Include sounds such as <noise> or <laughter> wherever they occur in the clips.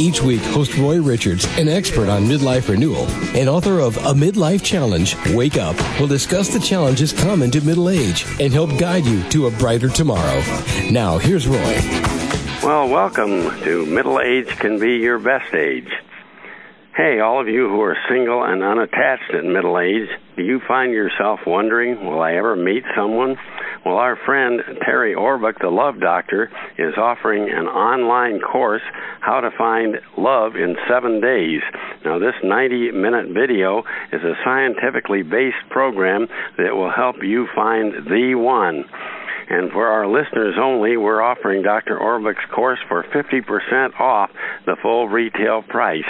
Each week, host Roy Richards, an expert on midlife renewal and author of A Midlife Challenge, Wake Up, will discuss the challenges common to middle age and help guide you to a brighter tomorrow. Now, here's Roy. Well, welcome to Middle Age Can Be Your Best Age. Hey, all of you who are single and unattached in middle age, do you find yourself wondering, will I ever meet someone? Well, our friend Terri Orbuch, the Love Doctor, is offering an online course, How to Find Love in Seven Days. Now, this 90 minute video is a scientifically based program that will help you find the one. And for our listeners only, we're offering Dr. Orbuch's course for 50% off the full retail price.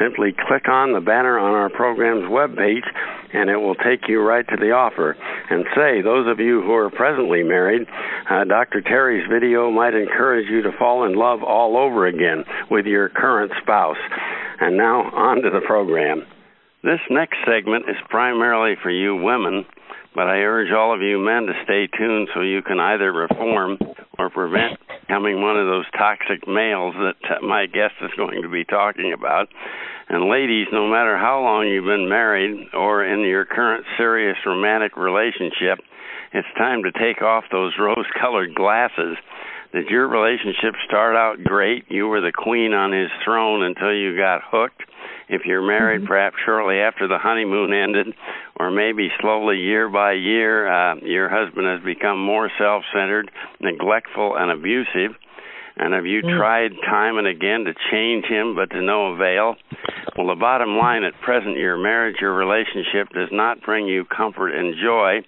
Simply click on the banner on our program's webpage and it will take you right to the offer. And say, those of you who are presently married, uh, Dr. Terri's video might encourage you to fall in love all over again with your current spouse. And now, on to the program. This next segment is primarily for you women but I urge all of you men to stay tuned so you can either reform or prevent becoming one of those toxic males that uh, my guest is going to be talking about. And ladies, no matter how long you've been married or in your current serious romantic relationship, it's time to take off those rose colored glasses. Did your relationship start out great? You were the queen on his throne until you got hooked if you're married, mm-hmm. perhaps shortly after the honeymoon ended, or maybe slowly year by year, uh, your husband has become more self centered, neglectful, and abusive. And have you mm. tried time and again to change him, but to no avail? Well, the bottom line at present, your marriage, your relationship does not bring you comfort and joy,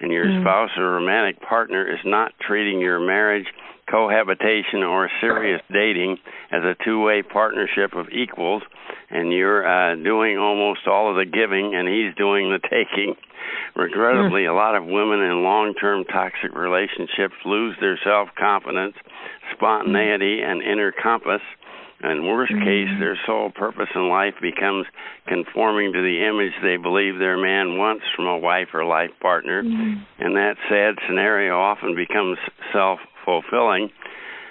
and your mm. spouse or romantic partner is not treating your marriage cohabitation or serious dating as a two-way partnership of equals and you're uh doing almost all of the giving and he's doing the taking <laughs> regrettably a lot of women in long-term toxic relationships lose their self-confidence spontaneity and inner compass and worst mm. case their sole purpose in life becomes conforming to the image they believe their man wants from a wife or life partner mm. and that sad scenario often becomes self fulfilling.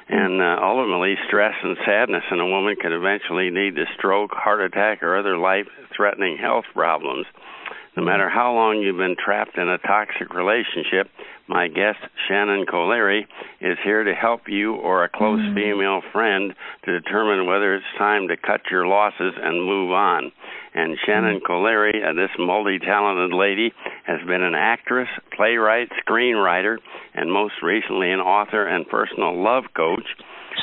And uh, ultimately, stress and sadness in a woman can eventually lead to stroke, heart attack, or other life threatening health problems. No matter how long you've been trapped in a toxic relationship, my guest, Shannon Colleary, is here to help you or a close mm-hmm. female friend to determine whether it's time to cut your losses and move on. And Shannon mm-hmm. Colleary, uh, this multi talented lady, has been an actress, playwright, screenwriter, and most recently an author and personal love coach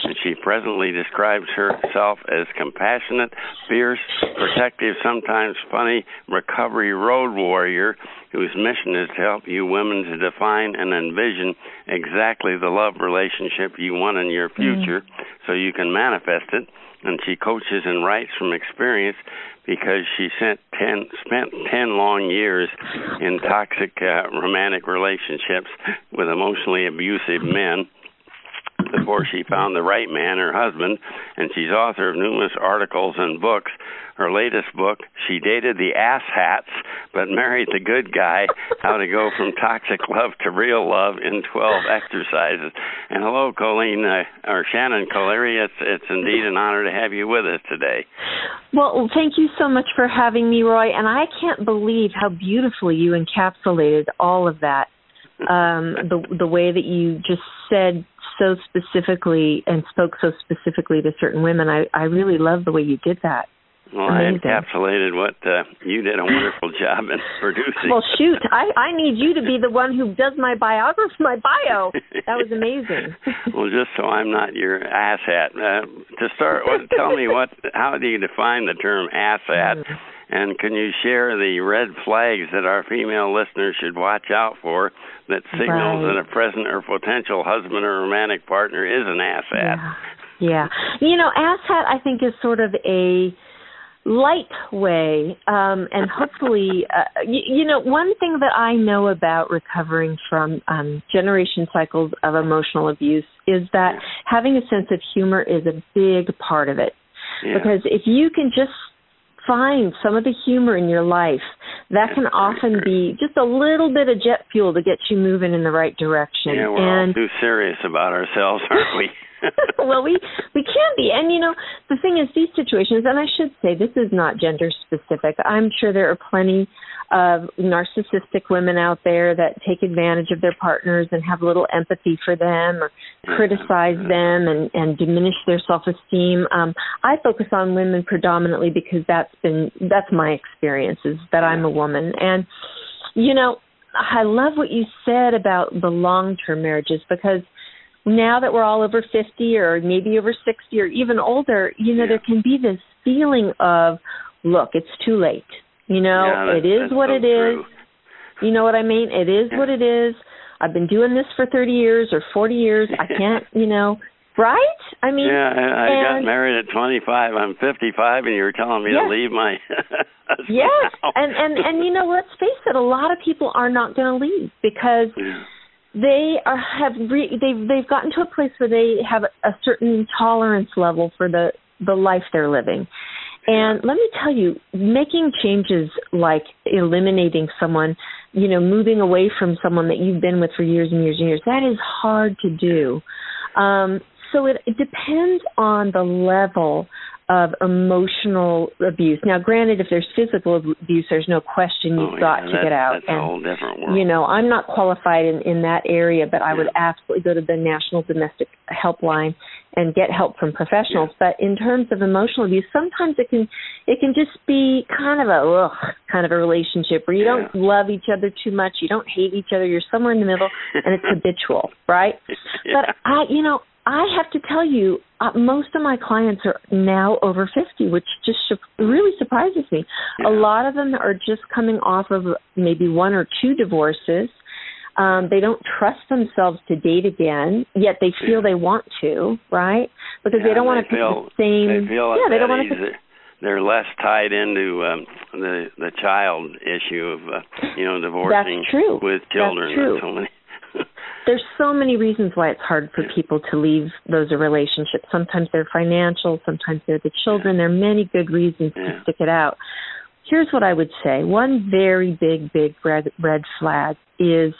and she presently describes herself as compassionate, fierce, protective, sometimes funny recovery road warrior whose mission is to help you women to define and envision exactly the love relationship you want in your future mm. so you can manifest it. And she coaches and writes from experience because she sent ten, spent 10 long years in toxic uh, romantic relationships with emotionally abusive men before she found the right man, her husband, and she's author of numerous articles and books. Her latest book, She Dated the Ass Hats, but Married the Good Guy How to Go from Toxic Love to Real Love in 12 Exercises. And hello, Colleen, uh, or Shannon Colleary. It's, it's indeed an honor to have you with us today. Well, thank you so much for having me, Roy. And I can't believe how beautifully you encapsulated all of that um, the the way that you just said so specifically and spoke so specifically to certain women. I I really love the way you did that. Well, Amazing. I encapsulated what uh, you did a wonderful <laughs> job in producing. Well, shoot, I I need you to be the one who does my biography, my bio. That was amazing. <laughs> well, just so I'm not your asshat. Uh, to start, what, tell me what? How do you define the term asshat? Mm-hmm. And can you share the red flags that our female listeners should watch out for that signals right. that a present or potential husband or romantic partner is an asshat? Yeah. yeah. You know, asshat I think is sort of a light way um and hopefully uh, you, you know one thing that i know about recovering from um generation cycles of emotional abuse is that having a sense of humor is a big part of it Yeah. because if you can just find some of the humor in your life that can often be just a little bit of jet fuel to get you moving in the right direction yeah, we're and all too serious about ourselves, aren't we? <laughs> <laughs> well, we we can be, and you know, the thing is, these situations, and I should say, this is not gender specific. I'm sure there are plenty of narcissistic women out there that take advantage of their partners and have little empathy for them or criticize them and and diminish their self-esteem. Um, I focus on women predominantly because that's been that's my experience is that I'm a woman, and you know, I love what you said about the long-term marriages because now that we're all over 50 or maybe over 60 or even older, you know, Yeah. there can be this feeling of, look, it's too late. You know, Yeah, it is what so it is. true. You know what I mean? It is Yeah. what it is. I've been doing this for 30 years or 40 years. I <laughs> can't, you know, right? I mean, yeah, I, I got married at 25. I'm 55, and you were telling me Yes. to leave my. <laughs> yes. And and and you know, let's face it, a lot of people are not going to leave because Yeah. They are have re- they've they've gotten to a place where they have a certain tolerance level for the the life they're living. And let me tell you, making changes like eliminating someone, you know, moving away from someone that you've been with for years and years and years, that is hard to do. Um, so it, it depends on the level of emotional abuse. Now, granted, if there's physical abuse, there's no question you've oh, got to that- get out. That's and a whole different world. you know, I'm not qualified in, in that area, but I would absolutely go to the National Domestic Helpline and get help from professionals. But in terms of emotional abuse, sometimes it can it can just be kind of a ugh, kind of a relationship where you don't love each other too much, you don't hate each other, you're somewhere in the middle, and it's habitual, right? Yeah. <laughs> But I, you know, I have to tell you, uh, most of my clients are now over 50, which just su- really surprises me. Yeah. A lot of them are just coming off of maybe one or two divorces. Um, they don't trust themselves to date again, yet they feel Yeah. want want to, right? Because Yeah, they don't want to pick feel- the same. They feel yeah, they don't want to. that they're less tied into um, the the child issue of uh, you know divorcing with That's children. true. so many. <laughs> There's so many reasons why it's hard for people to leave those relationships. Sometimes they're financial, sometimes they're the children. There are many good reasons Yeah. to stick it out. Here's what I would say. One very big, big red red flag is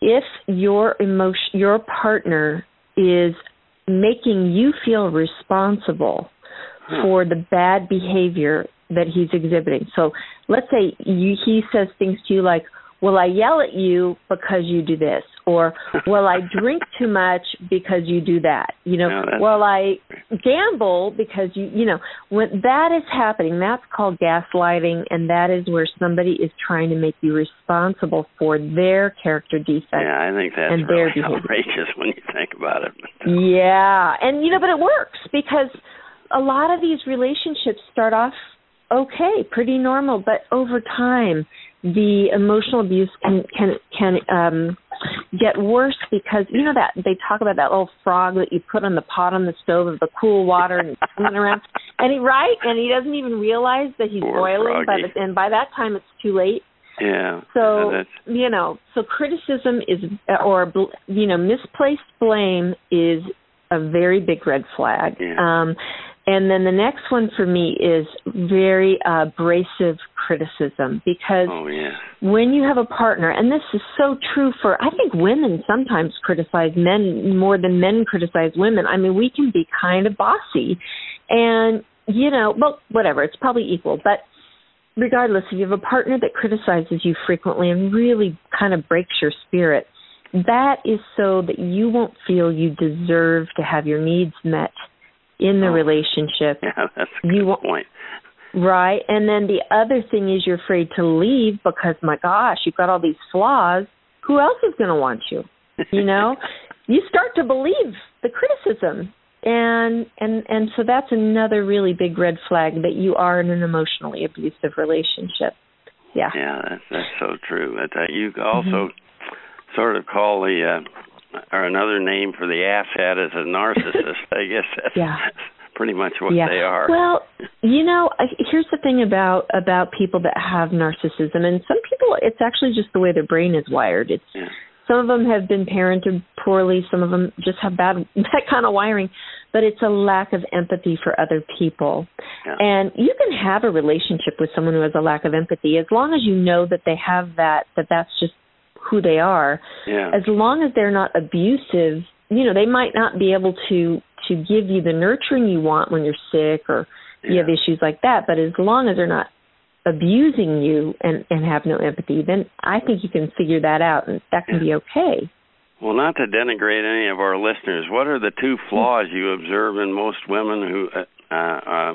if your emotion, your partner is making you feel responsible for the bad behavior that he's exhibiting. So let's say you, he says things to you like, "Well, I yell at you because you do this," or will I <laughs> drink too much because you do that." You know, No, "Well, I gamble because you," you know, when that is happening, that's called gaslighting, and that is where somebody is trying to make you responsible for their character defects. yeah, I think that's and their really <laughs> behavior. outrageous when you think about it. Yeah, and you know, but it works because a lot of these relationships start off okay, pretty normal, but over time, the emotional abuse can can can um get worse because you know that they talk about that little frog that you put on the pot on the stove of the cool water and swimming around and he right and he doesn't even realize that he's Poor boiling by the and by that time it's too late Yeah. so you know, so criticism is or bl- you know misplaced blame is a very big red flag. Yeah. Um, and then the next one for me is very uh, abrasive criticism because oh yeah. when you have a partner, and this is so true for, I think women sometimes criticize men more than men criticize women. I mean, we can be kind of bossy, and you know, well, whatever, it's probably equal, but regardless, if you have a partner that criticizes you frequently and really kind of breaks your spirit, that is so that you won't feel you deserve to have your needs met in the Oh. relationship. <laughs> Yeah, that's a You good wa- point. Right. And then the other thing is you're afraid to leave because my gosh, you've got all these flaws. Who else is going to want you? You know, <laughs> you start to believe the criticism. And and and so that's another really big red flag that you are in an emotionally abusive relationship. Yeah. Yeah, that's that's so true. That uh, you also Mm-hmm. sort of call the uh, or another name for the asshat is a narcissist. I guess that's <laughs> Yeah. pretty much what yeah. they are. Well, you know, here's the thing about about people that have narcissism, and some people, it's actually just the way their brain is wired. It's yeah. some of them have been parented poorly, some of them just have bad <laughs> that kind of wiring, but it's a lack of empathy for other people. Yeah. And you can have a relationship with someone who has a lack of empathy as long as you know that they have that, that that's just who they are. Yeah. As long as they're not abusive, you know, they might not be able to to give you the nurturing you want when you're sick or you have issues like that, but as long as they're not abusing you and and have no empathy, then I think you can figure that out and that can yeah. be okay. Well, not to denigrate any of our listeners, what are the two flaws you observe in most women who uh, uh,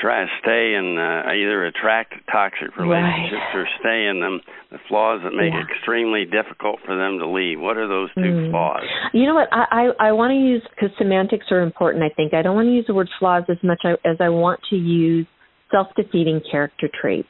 try to stay in uh, either attract toxic relationships right. or stay in them? The flaws that make yeah. it extremely difficult for them to leave. What are those two mm. flaws? You know what? I I, I want to use because semantics are important. I think I don't want to use the word flaws as much as I want to use self-defeating character traits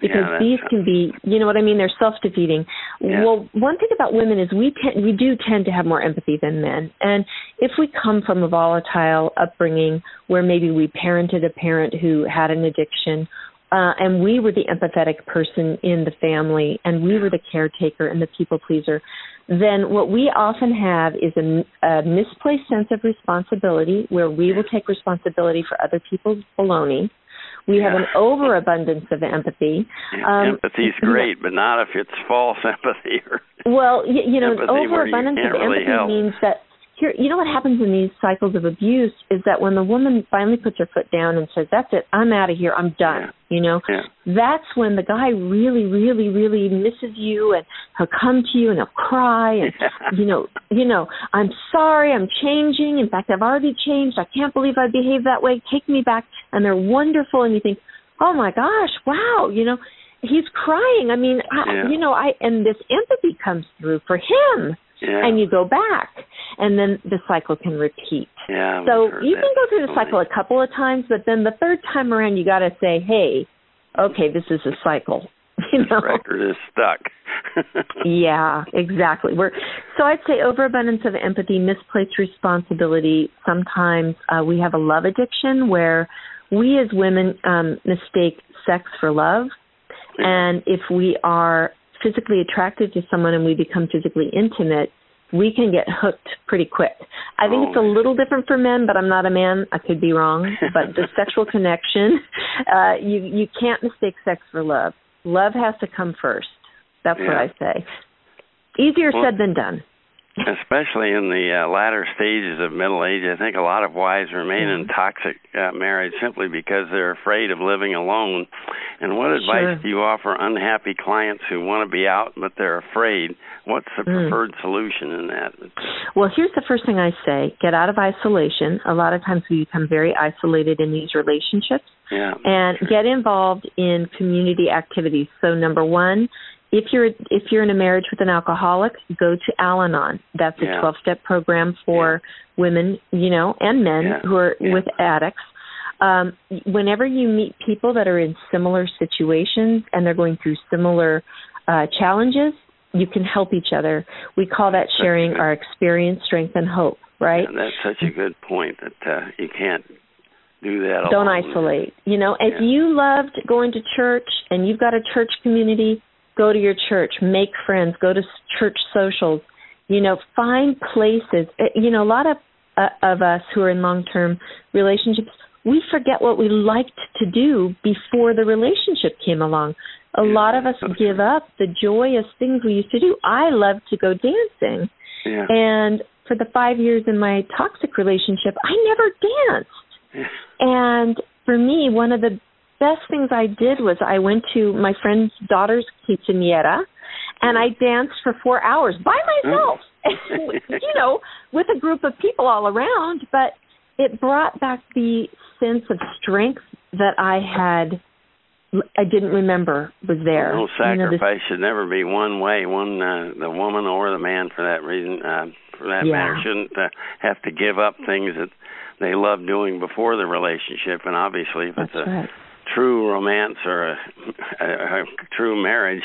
because yeah, these can be you know what i mean? They're self defeating yeah. well one thing about women is we tend we do tend to have more empathy than men. And if we come from a volatile upbringing where maybe we parented a parent who had an addiction uh, and we were the empathetic person in the family and we were the caretaker and the people pleaser then what we often have is a, a misplaced sense of responsibility where we will take responsibility for other people's baloney we yeah. have an overabundance of empathy. Um, Empathy's great, but not if it's false <laughs> empathy. Or well, you, you know, empathy overabundance of empathy help. means that here, you know what happens in these cycles of abuse is that when the woman finally puts her foot down and says, "That's it, I'm out of here, I'm done," Yeah. you know, Yeah. that's when the guy really, really, really misses you, and he'll come to you and he'll cry, and <laughs> you know, you know, I'm sorry, I'm changing. In fact, I've already changed. I can't believe I behaved that way. Take me back. And they're wonderful, and you think, oh my gosh, wow, you know, he's crying. I mean, I, Yeah. you know, I and this empathy comes through for him, Yeah. and you go back, and then the cycle can repeat. yeah. So you can go through the cycle a couple of times, but then the third time around, you got to say, hey, okay, this is a cycle. <laughs> You know. This record is stuck. <laughs> Yeah, exactly. We're so I'd say overabundance of empathy, misplaced responsibility. Sometimes uh, we have a love addiction where we as women um, mistake sex for love, and if we are physically attracted to someone and we become physically intimate, we can get hooked pretty quick. I think Oh, it's a little different for men, but I'm not a man. I could be wrong. <laughs> But the sexual connection, uh, you you can't mistake sex for love. Love has to come first. That's what I say. Easier Well- said than done. Especially in the uh, latter stages of middle age, I think a lot of wives remain in toxic uh, marriage simply because they're afraid of living alone. And what advice Sure. do you offer unhappy clients who want to be out but they're afraid? What's the Mm. preferred solution in that? Well, here's the first thing I say get out of isolation. A lot of times we become very isolated in these relationships Yeah. and get involved in community activities. So, number one, if you're if you're in a marriage with an alcoholic, go to Al-Anon. That's a Yeah. 12-step program for women, you know, and men Yeah. who are Yeah. with addicts. Um, whenever you meet people that are in similar situations and they're going through similar uh, challenges, you can help each other. We call that sharing our experience, strength, and hope. Right? Yeah, that's such a good point that uh, you can't do that don't isolate. You know, if you loved going to church and you've got a church community, go to your church, make friends, go to church socials. You know, find places. Uh, You know, a lot of uh, of us who are in long-term relationships, we forget what we liked to do before the relationship came along. A Yeah, lot of us give up the joyous things we used to do. I love to go dancing. Yeah. And for the 5 years in my toxic relationship, I never danced. Yeah. And for me, one of the best things I did was I went to my friend's daughter's quinceanera and I danced for four hours by myself, <laughs> <laughs> you know, with a group of people all around. But it brought back the sense of strength that I had, I didn't remember was there. No You know, sacrifice should never be one way. One, uh, the woman or the man, for that reason, uh, for that Yeah. matter, shouldn't uh, have to give up things that they love doing before the relationship. And obviously, if that's it's a right. True romance or a, a, a true marriage,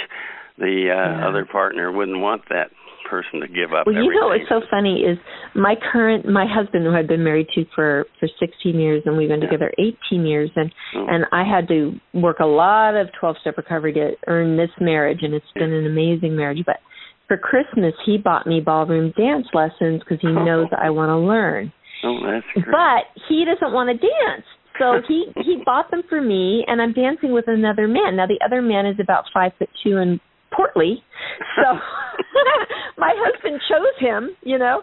the uh, Yeah. other partner wouldn't want that person to give up. Well, you know what's so funny is my current my husband who I've been married to for for 16 years and we've been Yeah. together 18 years and Oh. and I had to work a lot of 12 step recovery to earn this marriage and it's been an amazing marriage but for Christmas he bought me ballroom dance lessons because he Oh. knows I want to learn. Oh, that's great. But he doesn't want to dance. So he he bought them for me and I'm dancing with another man. Now the other man is about five foot two and portly. So <laughs> my husband chose him, you know.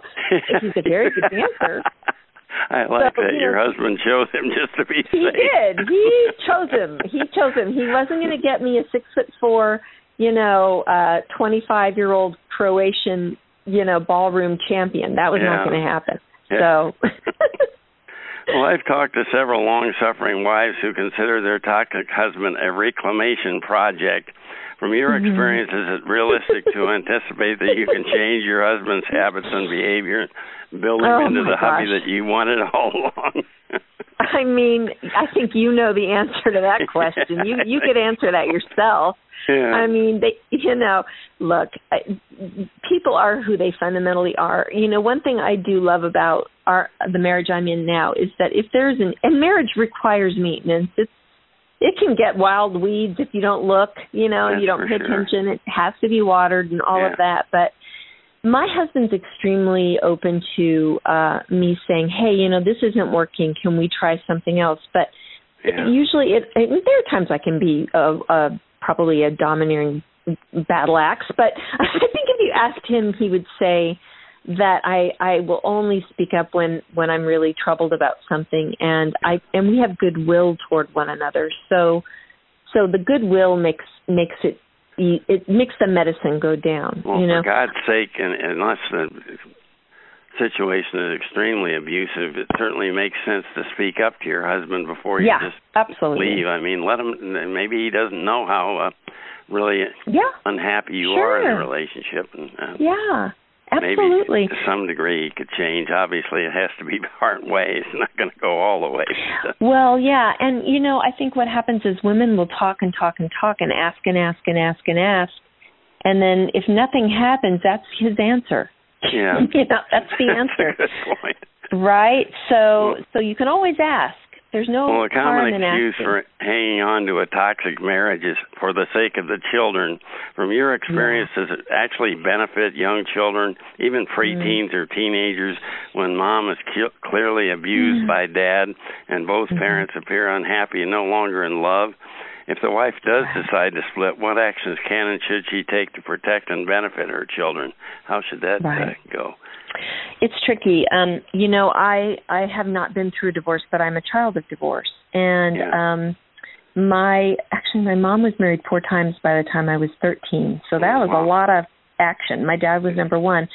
He's a very good dancer. I like So, that your know, husband chose him just to be He safe. did. He chose him. He chose him. He wasn't going to get me a six foot four, you know, uh, twenty five year old Croatian, you know, ballroom champion. That was Yeah. not going to happen. Yeah. So. <laughs> Well, I've talked to several long-suffering wives who consider their toxic husband a reclamation project. From your mm-hmm. experience, is it realistic to <laughs> anticipate that you can change your husband's habits and behavior, and build him Oh, into the hubby that you wanted all along? I mean, I think you know the answer to that question. You you could answer that yourself. <laughs> yeah. I mean, they you know, look, I, people are who they fundamentally are. You know, one thing I do love about our the marriage I'm in now is that if there's an and marriage requires maintenance. It's it can get wild weeds if you don't look, you know, and you don't pay sure. attention. It has to be watered and all Yeah. of that, but my husband's extremely open to uh me saying, "Hey, you know, this isn't working. Can we try something else?" But yeah. usually it, it there are times I can be a, a probably a domineering battle axe, but <laughs> I think if you asked him, he would say that I I will only speak up when when I'm really troubled about something, and I and we have goodwill toward one another. So so the goodwill makes makes it it makes the medicine go down. Well, you know, for God's sake, and unless the situation is extremely abusive, it certainly makes sense to speak up to your husband before you yeah, just absolutely. leave. I mean, let him. Maybe he doesn't know how uh, really Yeah, unhappy you are in the relationship, and uh, yeah, absolutely. maybe to some degree he could change. Obviously, it has to be <laughs> part way. It's not going to go all the way. <laughs> Well, yeah, and you know, I think what happens is women will talk and talk and talk and ask and ask and ask and ask, and then if nothing happens, that's his answer. yeah, <laughs> you know, that's the That's answer, point. right? So, so you can always ask. There's no Well, a common excuse asking. for hanging on to a toxic marriage is for the sake of the children. From your experience, does it actually benefit young children, even preteens or teenagers, when mom is cu- clearly abused Mm. by dad and both Mhm. parents appear unhappy and no longer in love? If the wife does decide to split, what actions can and should she take to protect and benefit her children? How should that uh, go? It's tricky. Um, you know, I I have not been through a divorce, but I'm a child of divorce, and Yeah. um, my actually my mom was married four times by the time I was 13, so that was Wow. a lot of action. My dad was number one,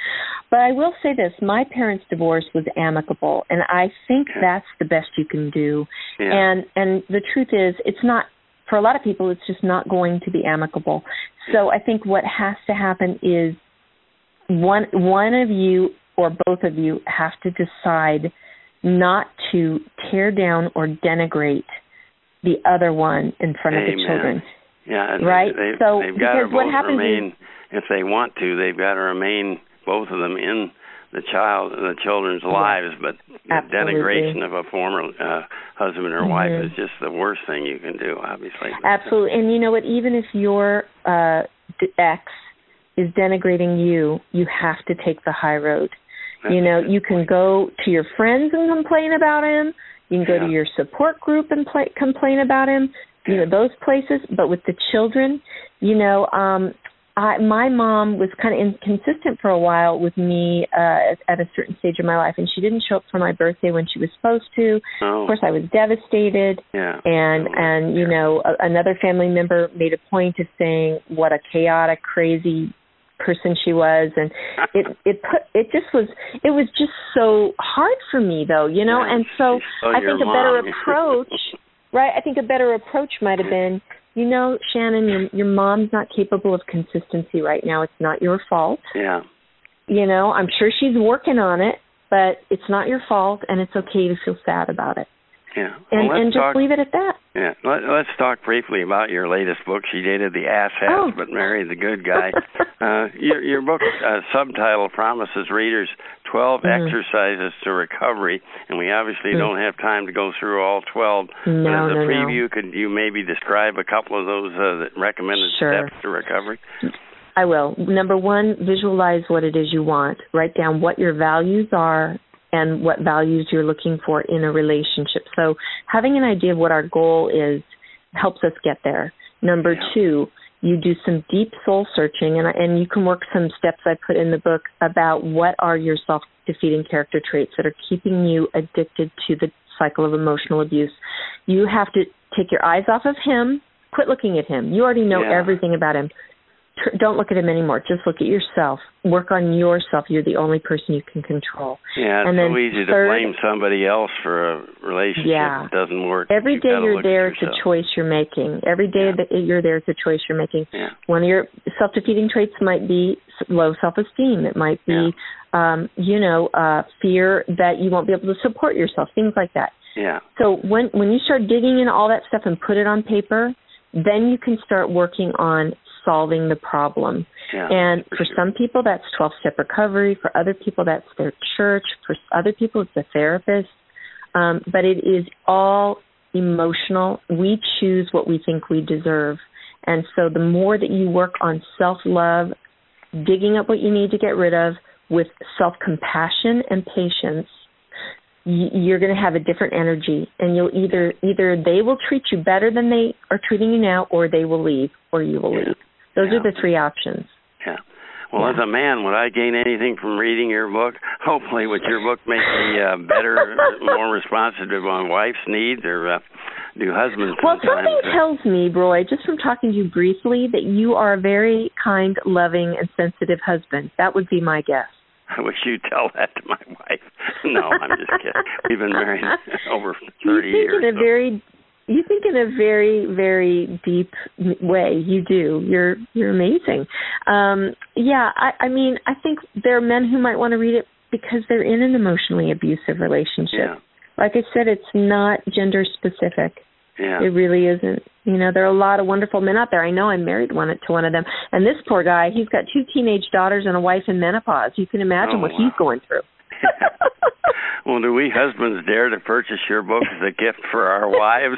but I will say this: my parents' divorce was amicable, and I think that's the best you can do. Yeah. And and the truth is, it's not for a lot of people. It's just not going to be amicable. So I think what has to happen is one one of you or both of you have to decide not to tear down or denigrate the other one in front of the children. Yeah, and Right? They, So, they've got to because what both happens remain, if they want to, they've got to remain both of them in the child, the children's lives. But the denigration of a former uh, husband or wife Mhm. is just the worst thing you can do. Obviously. Absolutely. And you know what? Even if your uh, ex is denigrating you, you have to take the high road. That's you know, you can point. go to your friends and complain about him. You can go Yeah. to your support group and play, complain about him. You know those places, but with the children, you know, um I my mom was kind of inconsistent for a while with me uh at, at a certain stage of my life and she didn't show up for my birthday when she was supposed to. Oh, Of course I was devastated. Yeah. and Oh, and you yeah. know a, another family member made a point of saying what a chaotic crazy person she was. And <laughs> it it put it just was it was just so hard for me though you know? Yeah, and so she's i think a better <laughs> approach right? I think a better approach might have been you know shannon your your mom's not capable of consistency right now. It's not your fault. Yeah. you know i'm sure she's working on it but it's not your fault and it's okay to feel sad about it Yeah. And well, and just talk, leave it at that. Yeah. Let, us talk briefly about your latest book. She dated the ass ass, oh. but married the good guy. <laughs> uh, your your book uh, subtitle promises readers 12 mm. exercises to recovery, and we obviously mm. don't have time to go through all 12. No, but as a no, preview, no. could you maybe describe a couple of those uh, recommended sure. steps to recovery? I will. Number one, visualize what it is you want. Write down what your values are and what values you're looking for in a relationship. So having an idea of what our goal is helps us get there. Number yeah. two, you do some deep soul searching and and you can work some steps I put in the book about what are your self-defeating character traits that are keeping you addicted to the cycle of emotional abuse. You have to take your eyes off of him, quit looking at him. You already know yeah. everything about him don't look at him anymore. Just look at yourself. Work on yourself. You're the only person you can control. Yeah, it's so easy third, to blame somebody else for a relationship yeah. that doesn't work. Every You've day you're there, it's a choice you're making. Every day Yeah. that you're there, it's a choice you're making. Yeah. One of your self-defeating traits might be low self-esteem. It might be, um, you know, uh, fear that you won't be able to support yourself. Things like that. Yeah. So when when you start digging in all that stuff and put it on paper, then you can start working on solving the problem. Yeah, and for for sure. some people, that's 12 step recovery. For other people, that's their church. For other people, it's a therapist. Um, but it is all emotional. We choose what we think we deserve. And so the more that you work on self love, digging up what you need to get rid of with self compassion and patience, you're going to have a different energy and you'll either either they will treat you better than they are treating you now or they will leave or you will Yeah. leave those Yeah. are the three options Yeah. Well, Yeah. as a man, would I gain anything from reading your book? <laughs> Hopefully, would your book make me uh, better, <laughs> more responsive to my wife's needs, or uh, do husbands well something uh, tells me roy just from talking to you briefly that you are a very kind loving and sensitive husband that would be my guess I wish you'd tell that to my wife. <laughs> No, I'm just kidding. We've been married over you thirty think years. in a so- very you think in a very very deep way. You do. You're you're amazing. Um yeah i i mean i think there are men who might want to read it because they're in an emotionally abusive relationship. Yeah, like i said it's not gender specific. Yeah. it really isn't. You know there are a lot of wonderful men out there. I know I'm married one to one of them. And this poor guy he's got two teenage daughters and a wife in menopause. You can imagine Oh, what wow. he's going through <laughs> well, do we husbands dare to purchase your book as a gift for our <laughs> wives?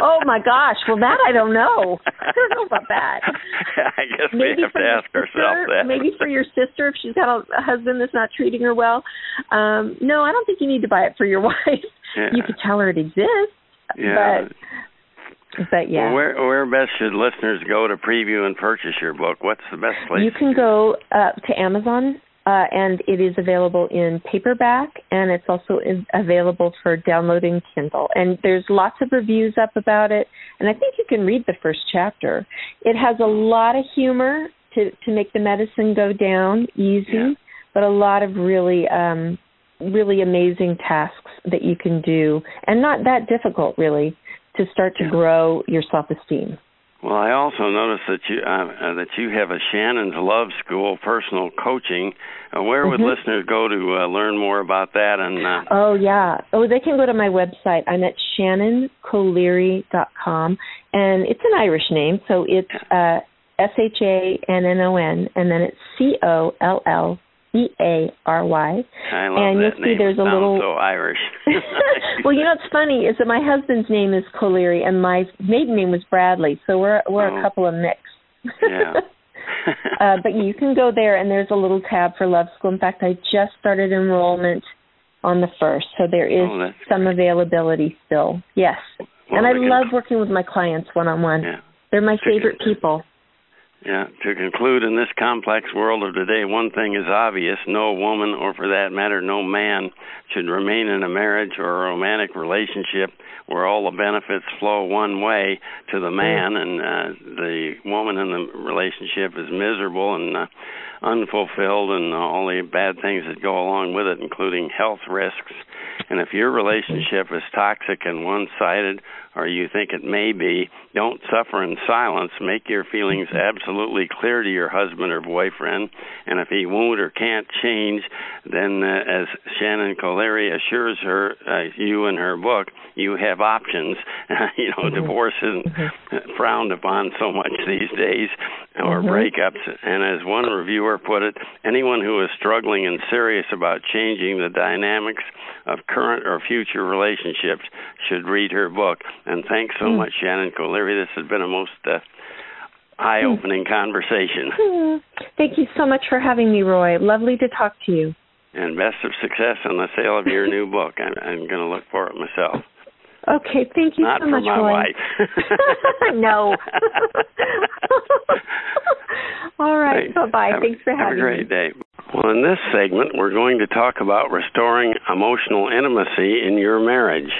oh my gosh well that i don't know i don't know about that <laughs> I guess maybe we have to ask sister, ourselves that. maybe for your sister if she's got a, a husband that's not treating her well. Um, no, I don't think you need to buy it for your <laughs> wife. Yeah. You could tell her it exists. yeah. But but yeah. Well, where where best should listeners go to preview and purchase your book? What's the best place? you can go uh, to Amazon uh, and it is available in paperback and it's also available for downloading Kindle. And there's lots of reviews up about it. And I think you can read the first chapter. It has a lot of humor to to make the medicine go down easy, Yeah. but a lot of really um, really amazing tasks that you can do, and not that difficult really to start to Yeah. grow your self esteem. Well, I also noticed that you uh, uh, that you have a Shannon's Love School personal coaching. Uh, where would Mhm. listeners go to uh, learn more about that? And uh, Oh yeah. Oh, they can go to my website. I'm at shannoncolleary.com, and it's an Irish name, so it's uh, S H A N N O N, and then it's C O L L E A R Y. I love and that you'll see name. there's it a sounds little- so Irish. <laughs> <laughs> well, you know what's funny is that my husband's name is Colleary, and my maiden name was Bradley, so we're we're Oh. a couple of mix. Yeah. <laughs> uh, but you can go there, and there's a little tab for Love School. In fact, I just started enrollment on the first, so there is Oh, some availability still. Yes, Well, and I love working with my clients one on one. They're my favorite people. Yeah. To conclude, in this complex world of today, one thing is obvious: no woman, or for that matter, no man, should remain in a marriage or a romantic relationship where all the benefits flow one way to the man, and uh, the woman in the relationship is miserable and uh, unfulfilled, and all the bad things that go along with it, including health risks. And if your relationship is toxic and one-sided, or you think it may be, don't suffer in silence. Make your feelings absolutely clear to your husband or boyfriend. And if he won't or can't change, then uh, as Shannon Colleary assures her, uh, you in her book, you have options. <laughs> you know, mm-hmm. divorce isn't mm-hmm. frowned upon so much these days, or mm-hmm. breakups. And as one reviewer put it, anyone who is struggling and serious about changing the dynamics of current or future relationships should read her book. And thanks so mm. much, Shannon Colleary. This has been a most uh, eye opening mm. conversation. <laughs> Mm. Thank you so much for having me, Roy. Lovely to talk to you. And best of success on the sale of your new book. I'm, I'm going to look for it myself. Okay, thank you Not so much, my Roy. wife. <laughs> no. <laughs> All right. Bye bye. Thanks for having me. Have a great day. Well, in this segment, we're going to talk about restoring emotional intimacy in your marriage.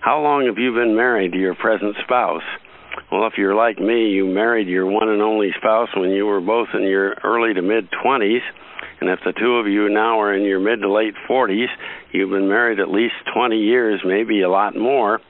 How long have you been married to your present spouse? Well, if you're like me, you married your one and only spouse when you were both in your early to mid 20s. And if the two of you now are in your mid to late 40s, you've been married at least 20 years, maybe a lot more.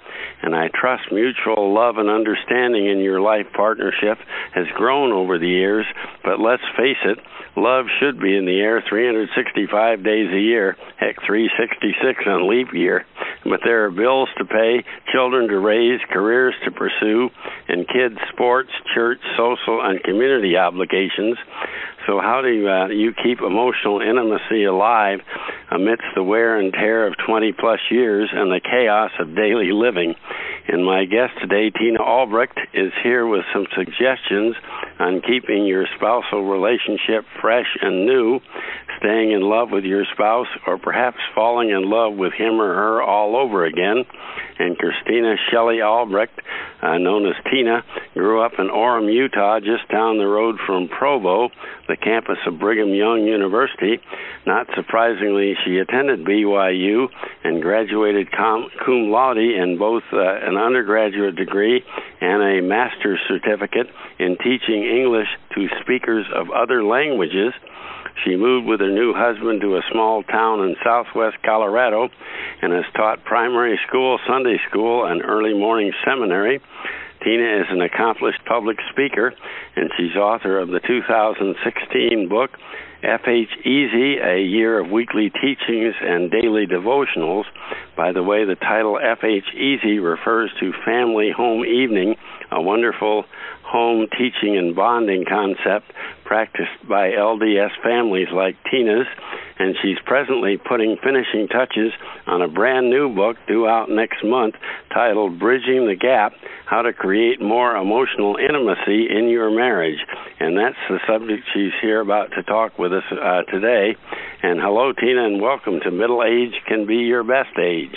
And I trust mutual love and understanding in your life partnership has grown over the years. But let's face it, love should be in the air 365 days a year, heck, 366 on leap year. But there are bills to pay, children to raise, careers to pursue, and kids' sports, church, social, and community obligations. So, how do uh, you keep emotional intimacy alive amidst the wear and tear of 20 plus years and the chaos of daily living? And my guest today, Tina Albrecht, is here with some suggestions on keeping your spousal relationship fresh and new, staying in love with your spouse, or perhaps falling in love with him or her all over again. And Christina Shelley Albrecht, uh, known as Tina, grew up in Orem, Utah, just down the road from Provo, the campus of Brigham Young University. Not surprisingly, she attended BYU and graduated cum, cum laude in both uh, an undergraduate degree and a master's certificate in teaching English to speakers of other languages. She moved with her new husband to a small town in southwest Colorado and has taught primary school, Sunday school, and early morning seminary. Tina is an accomplished public speaker, and she's author of the 2016 book, FH Easy, a year of weekly teachings and daily devotionals. By the way, the title FH Easy refers to Family Home Evening, a wonderful home teaching and bonding concept practiced by LDS families like Tina's, and she's presently putting finishing touches on a brand new book due out next month titled Bridging the Gap How to Create More Emotional Intimacy in Your Marriage. And that's the subject she's here about to talk with us uh, today. And hello, Tina, and welcome to Middle Age Can Be Your Best Age.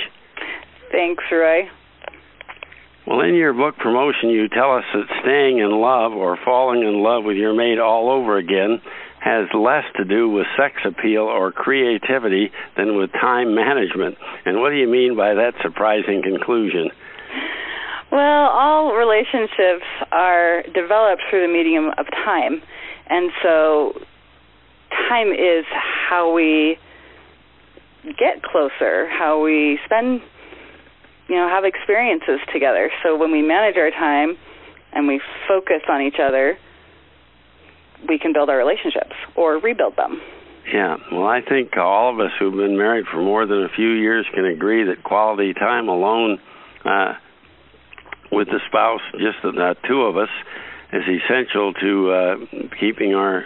Thanks, Roy. Well, in your book promotion, you tell us that staying in love or falling in love with your mate all over again has less to do with sex appeal or creativity than with time management. And what do you mean by that surprising conclusion? Well, all relationships are developed through the medium of time. And so time is how we get closer, how we spend you know, have experiences together. So when we manage our time and we focus on each other, we can build our relationships or rebuild them. Yeah, well, I think all of us who've been married for more than a few years can agree that quality time alone uh, with the spouse, just the two of us, is essential to uh, keeping our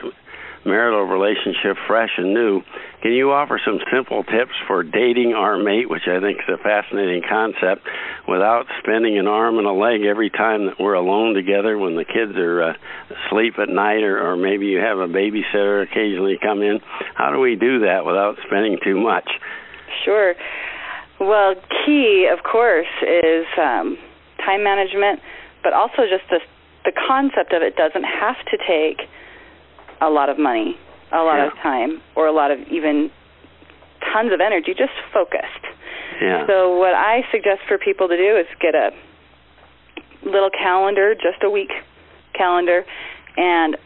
marital relationship fresh and new. Can you offer some simple tips for dating our mate, which I think is a fascinating concept, without spending an arm and a leg every time that we're alone together when the kids are uh, asleep at night, or, or maybe you have a babysitter occasionally come in? How do we do that without spending too much? Sure. Well, key, of course, is um, time management, but also just the the concept of it doesn't have to take a lot of money, a lot yeah. of time, or a lot of even tons of energy, just focused. Yeah. So what I suggest for people to do is get a little calendar, just a week calendar, and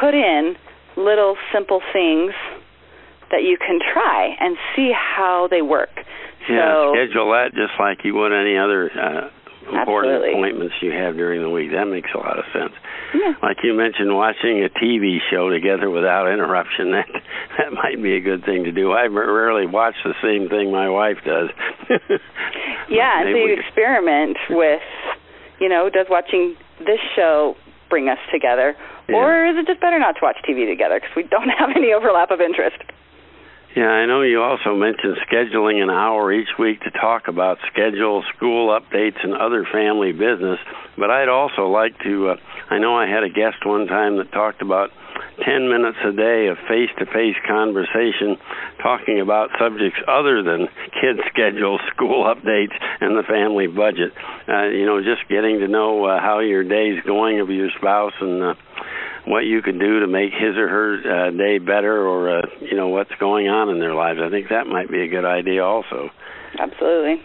put in little simple things that you can try and see how they work. Yeah, so, schedule that just like you would any other uh, important Absolutely. appointments you have during the week. That makes a lot of sense. Yeah. Like you mentioned, watching a TV show together without interruption <laughs> that that might be a good thing to do. I rarely watch the same thing my wife does. <laughs> Yeah, and so you could- experiment with, you know, does watching this show bring us together, Yeah. or is it just better not to watch TV together because we don't <laughs> have any overlap of interest? Yeah, I know you also mentioned scheduling an hour each week to talk about schedules, school updates, and other family business. But I'd also like to. Uh, I know I had a guest one time that talked about 10 minutes a day of face to face conversation talking about subjects other than kids' <laughs> schedules, school updates, and the family budget. Uh, you know, just getting to know uh, how your day's going of your spouse and. Uh, what you can do to make his or her uh, day better, or uh, you know what's going on in their lives. I think that might be a good idea also. Absolutely,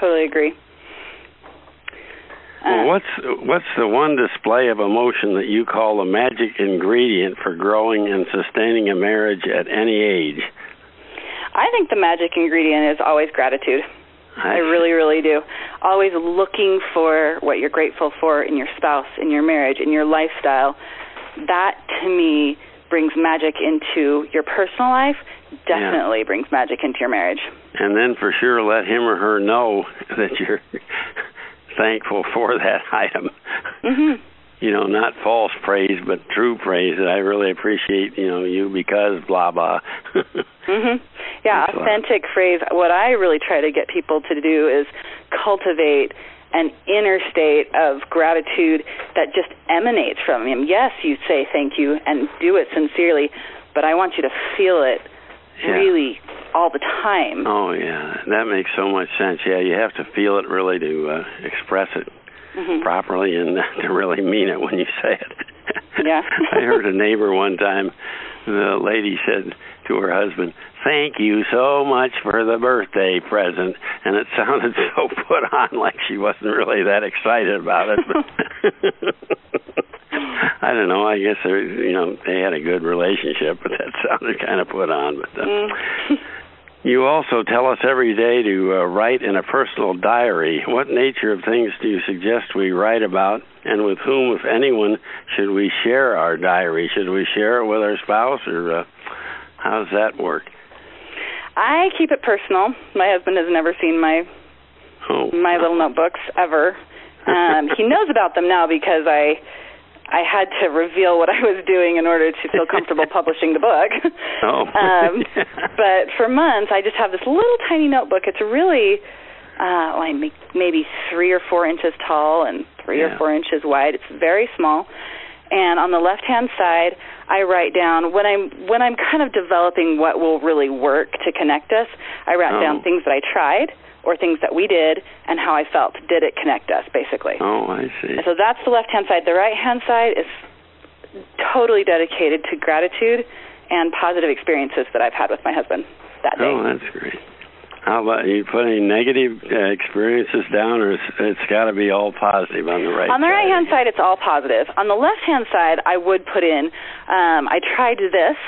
totally agree. Well, Uh, what's what's the one display of emotion that you call the magic ingredient for growing and sustaining a marriage at any age? I think the magic ingredient is always gratitude. I really, really do. Always looking for what you're grateful for in your spouse, in your marriage, in your lifestyle. That to me brings magic into your personal life. Definitely brings magic into your marriage. and then for sure let him or her know <laughs> that you're <laughs> thankful for that <laughs> item. Mhm. You know, not false praise, but true praise. That I really appreciate. You know, you because blah blah. Mhm. Yeah, authentic phrase. What I really try to get people to do is cultivate an inner state of gratitude that just emanates from him. Yes, you say thank you and do it sincerely, but I want you to feel it Yeah. really all the time. Oh yeah, that makes so much sense. Yeah, you have to feel it really to uh, express it Mhm. properly and <laughs> to really mean it when you say it. Yeah. <laughs> I heard a neighbor one time. The lady said to her husband, "Thank you so much for the birthday present," and it <laughs> sounded so put on, like she wasn't really that excited about it. <laughs> I don't know. I guess they, you know they had a good relationship, but that <laughs> sounded kind of put on. But uh, Mm. You also tell us every day to uh, write in a personal diary. What nature of things do you suggest we write about, and with whom, if anyone, should we share our diary? Should we share it with our spouse, or uh, how does that work? I keep it personal. My husband has never seen my Oh, my little notebooks ever. <laughs> Um, he knows about them now because I I had to reveal what I was doing in order to feel comfortable <laughs> publishing the book. Oh. <laughs> um, but for months, I just have this little tiny notebook. It's really uh, like maybe three or four inches tall and three Yeah. or four inches wide. It's very small. And on the left-hand side, I write down when I'm when I'm kind of developing what will really work to connect us. I write Oh. down things that I tried or things that we did and how I felt. Did it connect us, basically? oh, I see. And so that's the left hand side. The right hand side is totally dedicated to gratitude and positive experiences that I've had with my husband that day. Oh, that's great. How about you put any negative uh, experiences down, or it's, it's got to be all positive on the right on the right hand side, it's all positive. On the left hand side, I would put in, um, I tried this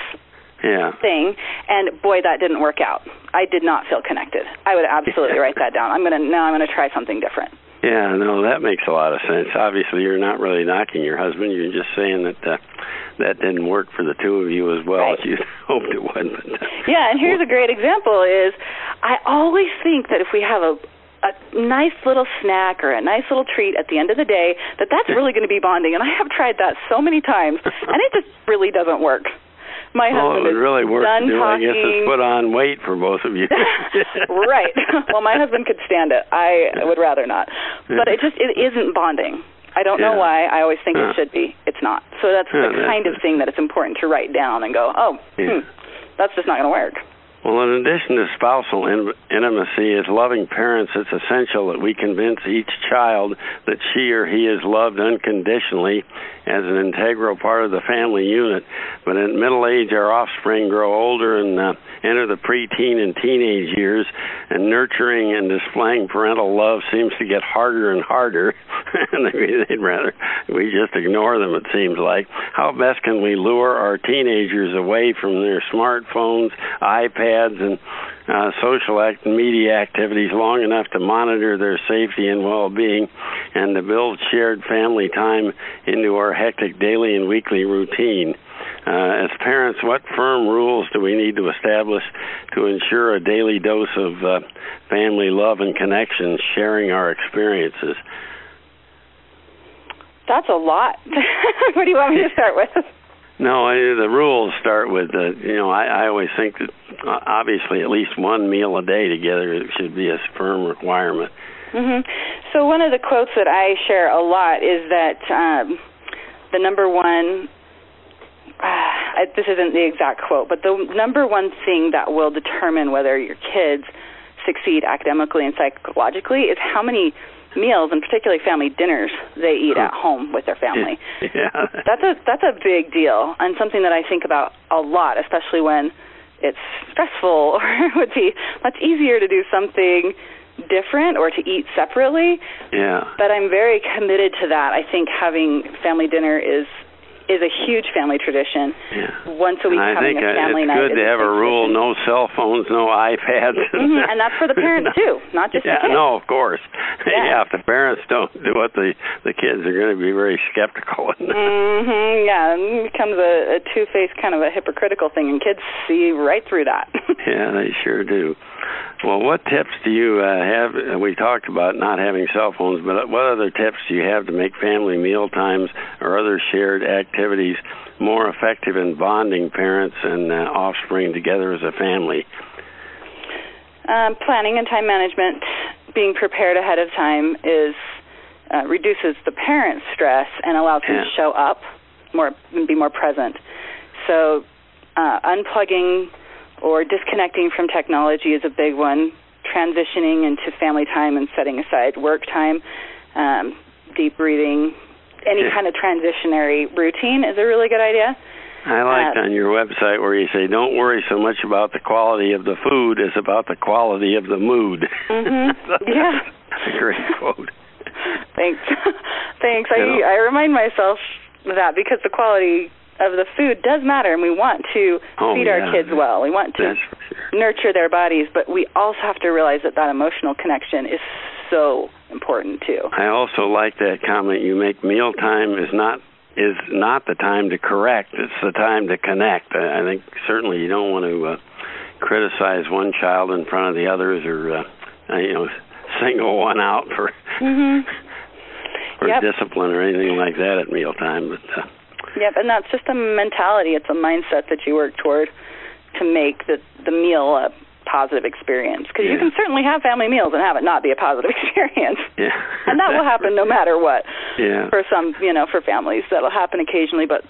Yeah. thing, and boy, that didn't work out. I did not feel connected. I would absolutely <laughs> write that down. I'm gonna now. I'm gonna try something different. Yeah, no, that makes a lot of sense. Obviously, you're not really knocking your husband. You're just saying that uh, that didn't work for the two of you as well Right. as you <laughs> hoped it would. But, uh, Yeah, and here's a great example is I always think that if we have a a nice little snack or a nice little treat at the end of the day, that that's <laughs> really going to be bonding. And I have tried that so many times, and it just really doesn't work. My oh, husband it is really work done do. I guess it's put on weight for both of you. <laughs> <laughs> right. Well, my husband could stand it. I would rather not. But it just it isn't bonding. I don't know why. I always think Huh. it should be. It's not. So that's Yeah, the that's kind of thing that it's important to write down and go, oh, Yeah. hmm, that's just not going to work. Well, in addition to spousal in- intimacy, as loving parents, it's essential that we convince each child that she or he is loved unconditionally as an integral part of the family unit. But in middle age, our offspring grow older and uh, enter the preteen and teenage years, and nurturing and displaying parental love seems to get harder and harder. <laughs> they'd rather we just ignore them. It seems like. How best can we lure our teenagers away from their smartphones, iPads, and uh, social act media activities long enough to monitor their safety and well-being, and to build shared family time into our hectic daily and weekly routine? Uh, as parents, what firm rules do we need to establish to ensure a daily dose of uh, family love and connection, sharing our experiences? That's a lot. <laughs> what do you want me to start with? No, I, the rules start with uh, you know I, I always think that uh, obviously at least one meal a day together should be a firm requirement. Mm-hmm. So one of the quotes that I share a lot is that um, the number one uh, this isn't the exact quote, but the number one thing that will determine whether your kids succeed academically and psychologically is how many meals and particularly family dinners they eat at home with their family. <laughs> Yeah. That's a that's a big deal and something that I think about a lot, especially when it's stressful <laughs> or it would be much easier to do something different or to eat separately. Yeah. But I'm very committed to that. I think having family dinner is is a huge family tradition. Yeah. Once a week I having think a family it's night. good to have a rule: no cell phones, no iPads. <laughs> Mhm, and that's for the <laughs> parents too, not just yeah, the kids. no, of course. <laughs> Yeah. if the parents don't do it, the the kids are going to be very skeptical. Mm-hmm. Yeah, it becomes a, a two-faced kind of a hypocritical thing, and kids see right through that. yeah, they sure do. Well, what tips do you uh, have? uh, We talked about not having cell phones, but what other tips do you have to make family meal times or other shared activities more effective in bonding parents and uh, offspring together as a family? um, planning and time management, being prepared ahead of time, is uh, reduces the parent's stress and allows them Yeah. to show up more and be more present. So, uh, unplugging or disconnecting from technology is a big one. Transitioning into family time and setting aside work time, um, deep breathing, any kind of transitionary routine is a really good idea. I liked Uh, on your website where you say, "Don't worry so much about the quality of the food as about the quality of the mood." Mm-hmm. <laughs> Yeah. That's a great quote. <laughs> Thanks. <laughs> Thanks. I Yeah. I remind myself of that because the quality of the food does matter and we want to Oh, feed yeah. our kids well. We want to sure. nurture their bodies, but we also have to realize that that emotional connection is so important too. I also like that comment you make. Mealtime is not is not the time to correct; it's the time to connect. I, I think certainly you don't want to uh, criticize one child in front of the others, or uh, you know, <laughs> single one out for Mhm. <laughs> for Yep. discipline or anything like that at mealtime. But uh, Yep, and that's just a mentality. It's a mindset that you work toward to make the the meal a positive experience. Because you can certainly have family meals and have it not be a positive <laughs> experience. yeah, and that will happen no matter what. Yeah. For some, you know, for families, that'll happen occasionally, but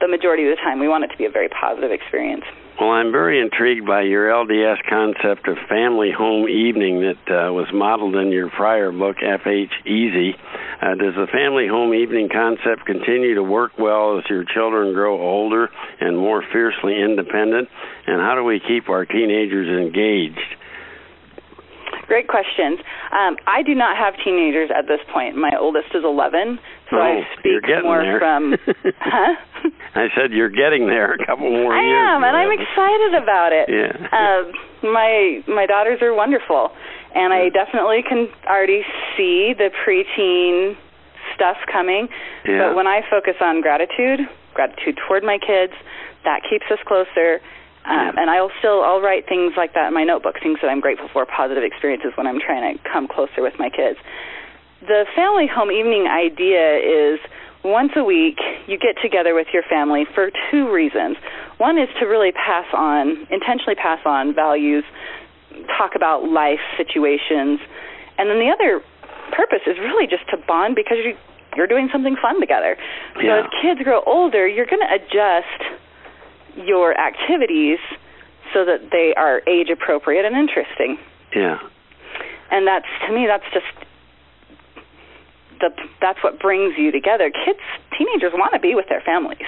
the majority of the time, we want it to be a very positive experience. Well, I'm very intrigued by your LDS concept of family home evening that uh, was modeled in your prior book, FH Easy. Uh, does the family home evening concept continue to work well as your children grow older and more fiercely independent? And how do we keep our teenagers engaged? Great questions. Um, I do not have teenagers at this point. My oldest is 11, so Oh, I you're speak getting more there. from. <laughs> huh? I said you're getting there. A couple more I years. am, and I'm excited about it. Yeah. Um, my my daughters are wonderful, and I definitely can already see the preteen stuff coming. Yeah. But when I focus on gratitude, gratitude toward my kids, that keeps us closer. Um, And I'll still I'll write things like that in my notebook, things that I'm grateful for, positive experiences when I'm trying to come closer with my kids. The family home evening idea is once a week you get together with your family for two reasons. One is to really pass on, intentionally pass on values, talk about life situations, and then the other purpose is really just to bond because you you're doing something fun together. So Yeah. as kids grow older, you're going to adjust your activities so that they are age appropriate and interesting. Yeah. And that's to me that's just the that's what brings you together. Kids, teenagers want to be with their families.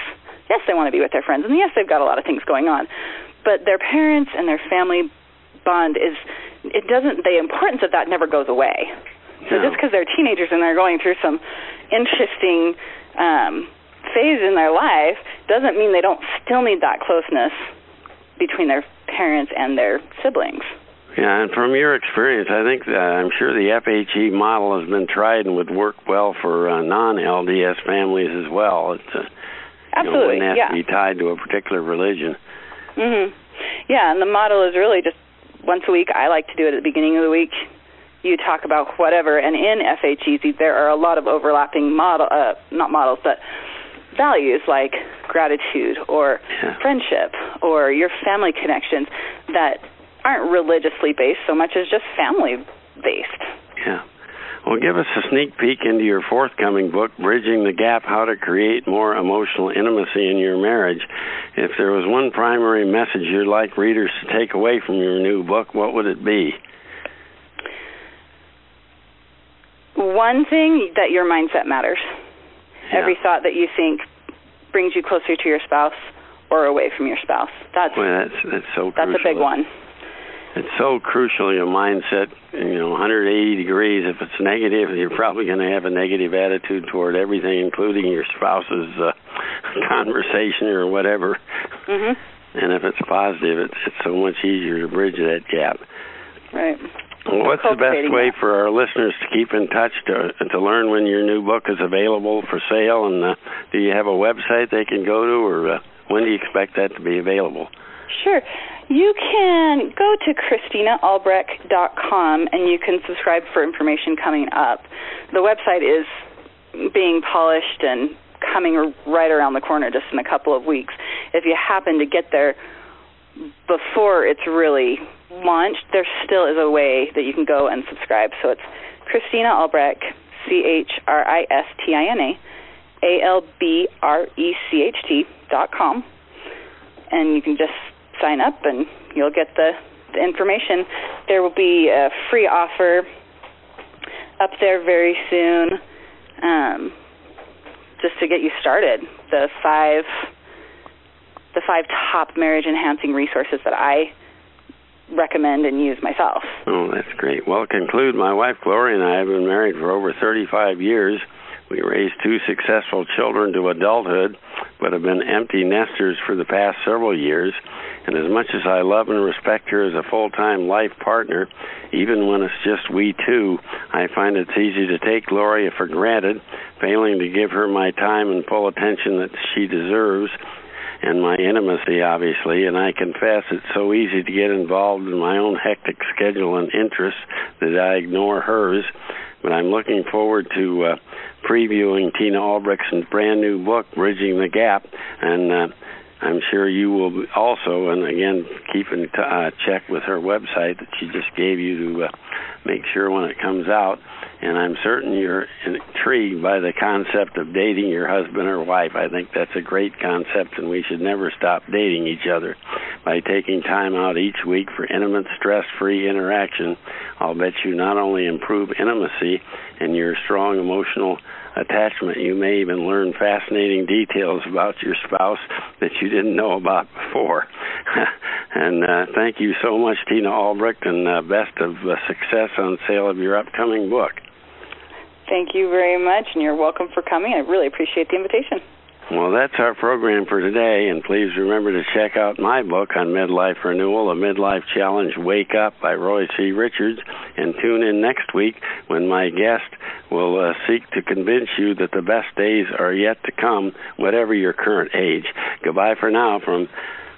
Yes, they want to be with their friends, and yes, they've got a lot of things going on. But their parents and their family bond is it doesn't the importance of that never goes away. So just because they're teenagers and they're going through some interesting um, phase in their life doesn't mean they don't still need that closeness between their parents and their siblings. Yeah, and from your experience, I think uh, I'm sure the FHE model has been tried and would work well for uh, non-LDS families as well. It's uh, absolutely you know, wouldn't have yeah. to be tied to a particular religion. Mhm. Yeah, and the model is really just once a week. I like to do it at the beginning of the week. You talk about whatever, and in FHE there are a lot of overlapping model, uh, not models, but values like gratitude or Yeah. friendship or your family connections that aren't religiously based so much as just family based. Yeah. Well, give us a sneak peek into your forthcoming book, Bridging the Gap How to Create More Emotional Intimacy in Your Marriage. If there was one primary message you'd like readers to take away from your new book, what would it be? One thing that your mindset matters. Yeah. Every thought that you think brings you closer to your spouse or away from your spouse. That's Well, that's that's so crucial. that's a big one. It's so crucial. Your mindset, you know, 180 degrees. If it's negative, you're probably going to have a negative attitude toward everything, including your spouse's uh, <laughs> conversation or whatever. Mhm. And if it's positive, it's, it's so much easier to bridge that gap. Right. Well, what's the best way that. for our listeners to keep in touch to to learn when your new book is available for sale? And uh, do you have a website they can go to, or uh, when do you expect that to be available? Sure. You can go to ChristinaAlbrecht.com and you can subscribe for information coming up. The website is being polished and coming right around the corner just in a couple of weeks. If you happen to get there before it's really launched, there still is a way that you can go and subscribe. So it's Christina Albrecht, C H R I S T I N A, A L B R E C H T dot com, and you can just sign up and you'll get the, the information. There will be a free offer up there very soon, um, just to get you started. The five the five top marriage enhancing resources that I recommend and use myself. Oh, that's great. Well, to conclude, my wife Gloria and I have been married for over 35 years. We raised two successful children to adulthood, but have been empty nesters for the past several years. And as much as I love and respect her as a full time life partner, even when it's just we two, I find it's easy to take Gloria for granted, failing to give her my time and full attention that she deserves and my intimacy, obviously, and I confess it's so easy to get involved in my own hectic schedule and interests that I ignore hers. But I'm looking forward to uh, previewing Tina Albrecht's brand new book, Bridging the Gap, and uh, I'm sure you will also, and again, keep in t- uh, check with her website that she just gave you to uh, make sure when it comes out. And I'm certain you're intrigued by the concept of dating your husband or wife. I think that's a great concept, and we should never stop dating each other. By taking time out each week for intimate, stress free interaction, I'll bet you not only improve intimacy and your strong emotional attachment, you may even learn fascinating details about your spouse that you didn't know about before. <laughs> and uh, thank you so much, Tina Albrecht, and uh, best of uh, success on sale of your upcoming book. Thank you very much, and you're welcome for coming. I really appreciate the invitation. Well, that's our program for today, and please remember to check out my book on midlife renewal, A Midlife Challenge Wake Up by Roy C. Richards, and tune in next week when my guest will uh, seek to convince you that the best days are yet to come, whatever your current age. Goodbye for now from